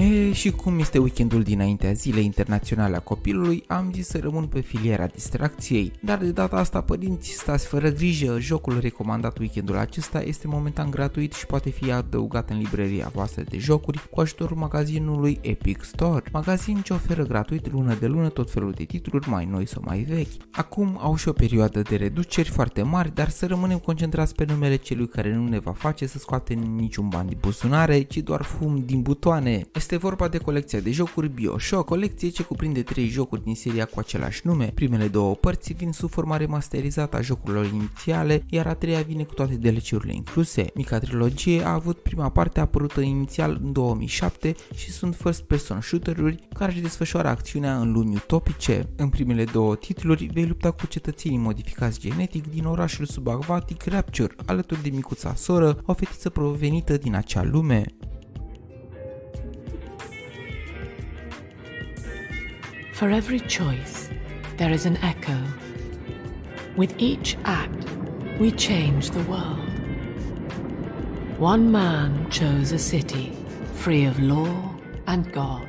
E, și cum este weekendul dinaintea zilei internaționale a copilului, am zis să rămân pe filiera distracției. Dar de data asta, părinți, stați fără grijă, jocul recomandat weekendul acesta este momentan gratuit și poate fi adăugat în librăria voastră de jocuri cu ajutorul magazinului Epic Store. Magazin ce oferă gratuit lună de lună tot felul de titluri mai noi sau mai vechi. Acum au și o perioadă de reduceri foarte mari, dar să rămânem concentrați pe numele celui care nu ne va face să scoatem niciun bani din buzunare, ci doar fum din butoane. Este vorba de colecția de jocuri Bioshock, colecție ce cuprinde 3 jocuri din seria cu același nume. Primele două părți vin sub forma remasterizată a jocurilor inițiale, iar a treia vine cu toate DLC-urile incluse. Mica trilogie a avut prima parte apărută inițial în 2007 și sunt first person shooter-uri care își desfășoară acțiunea în lumi utopice. În primele două titluri vei lupta cu cetățenii modificați genetic din orașul subacvatic Rapture, alături de micuța soră, o fetiță provenită din acea lume. For every choice, there is an echo. With each act, we change the world. One man chose a city free of law and God.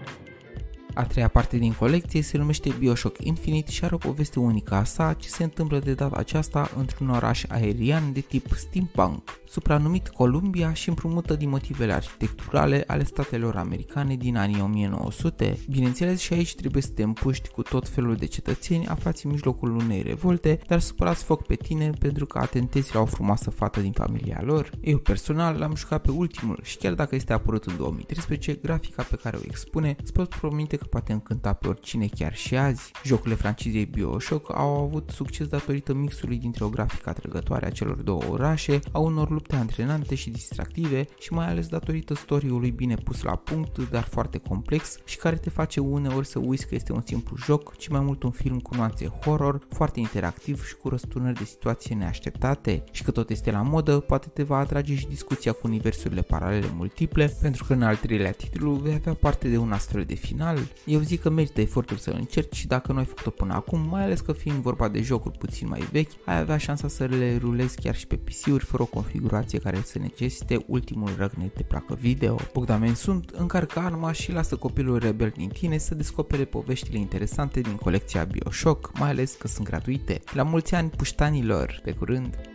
A treia parte din colecție se numește Bioshock Infinite și are o poveste unică a sa ce se întâmplă de data aceasta într-un oraș aerian de tip steampunk, supranumit Columbia și împrumută din motivele arhitecturale ale statelor americane din anii 1900. Bineînțeles și aici trebuie să te împuști cu tot felul de cetățeni aflați în mijlocul unei revolte, dar supărați foc pe tine pentru că atentezi la o frumoasă fată din familia lor. Eu personal l-am jucat pe ultimul și chiar dacă este apărut în 2013, grafica pe care o expune îți pot promite că poate încânta pe oricine chiar și azi. Jocurile francizei Bioshock au avut succes datorită mixului dintre o grafică atrăgătoare a celor două orașe, a unor lupte antrenante și distractive și mai ales datorită storiului bine pus la punct, dar foarte complex și care te face uneori să uiți că este un simplu joc, ci mai mult un film cu nuanțe horror, foarte interactiv și cu răsturnări de situații neașteptate și că tot este la modă, poate te va atrage și discuția cu universurile paralele multiple, pentru că în al treilea titlu vei avea parte de un astfel de final. Eu zic că merită efortul să încerci și dacă nu ai făcut-o până acum, mai ales că fiind vorba de jocuri puțin mai vechi, ai avea șansa să le rulezi chiar și pe PC-uri fără o configurație care să necesite ultimul răgnet de placă video. Bogdamen sunt, încarcă arma și lasă copilul rebel din tine să descopere poveștile interesante din colecția Bioshock, mai ales că sunt gratuite. La mulți ani puștanilor, pe curând!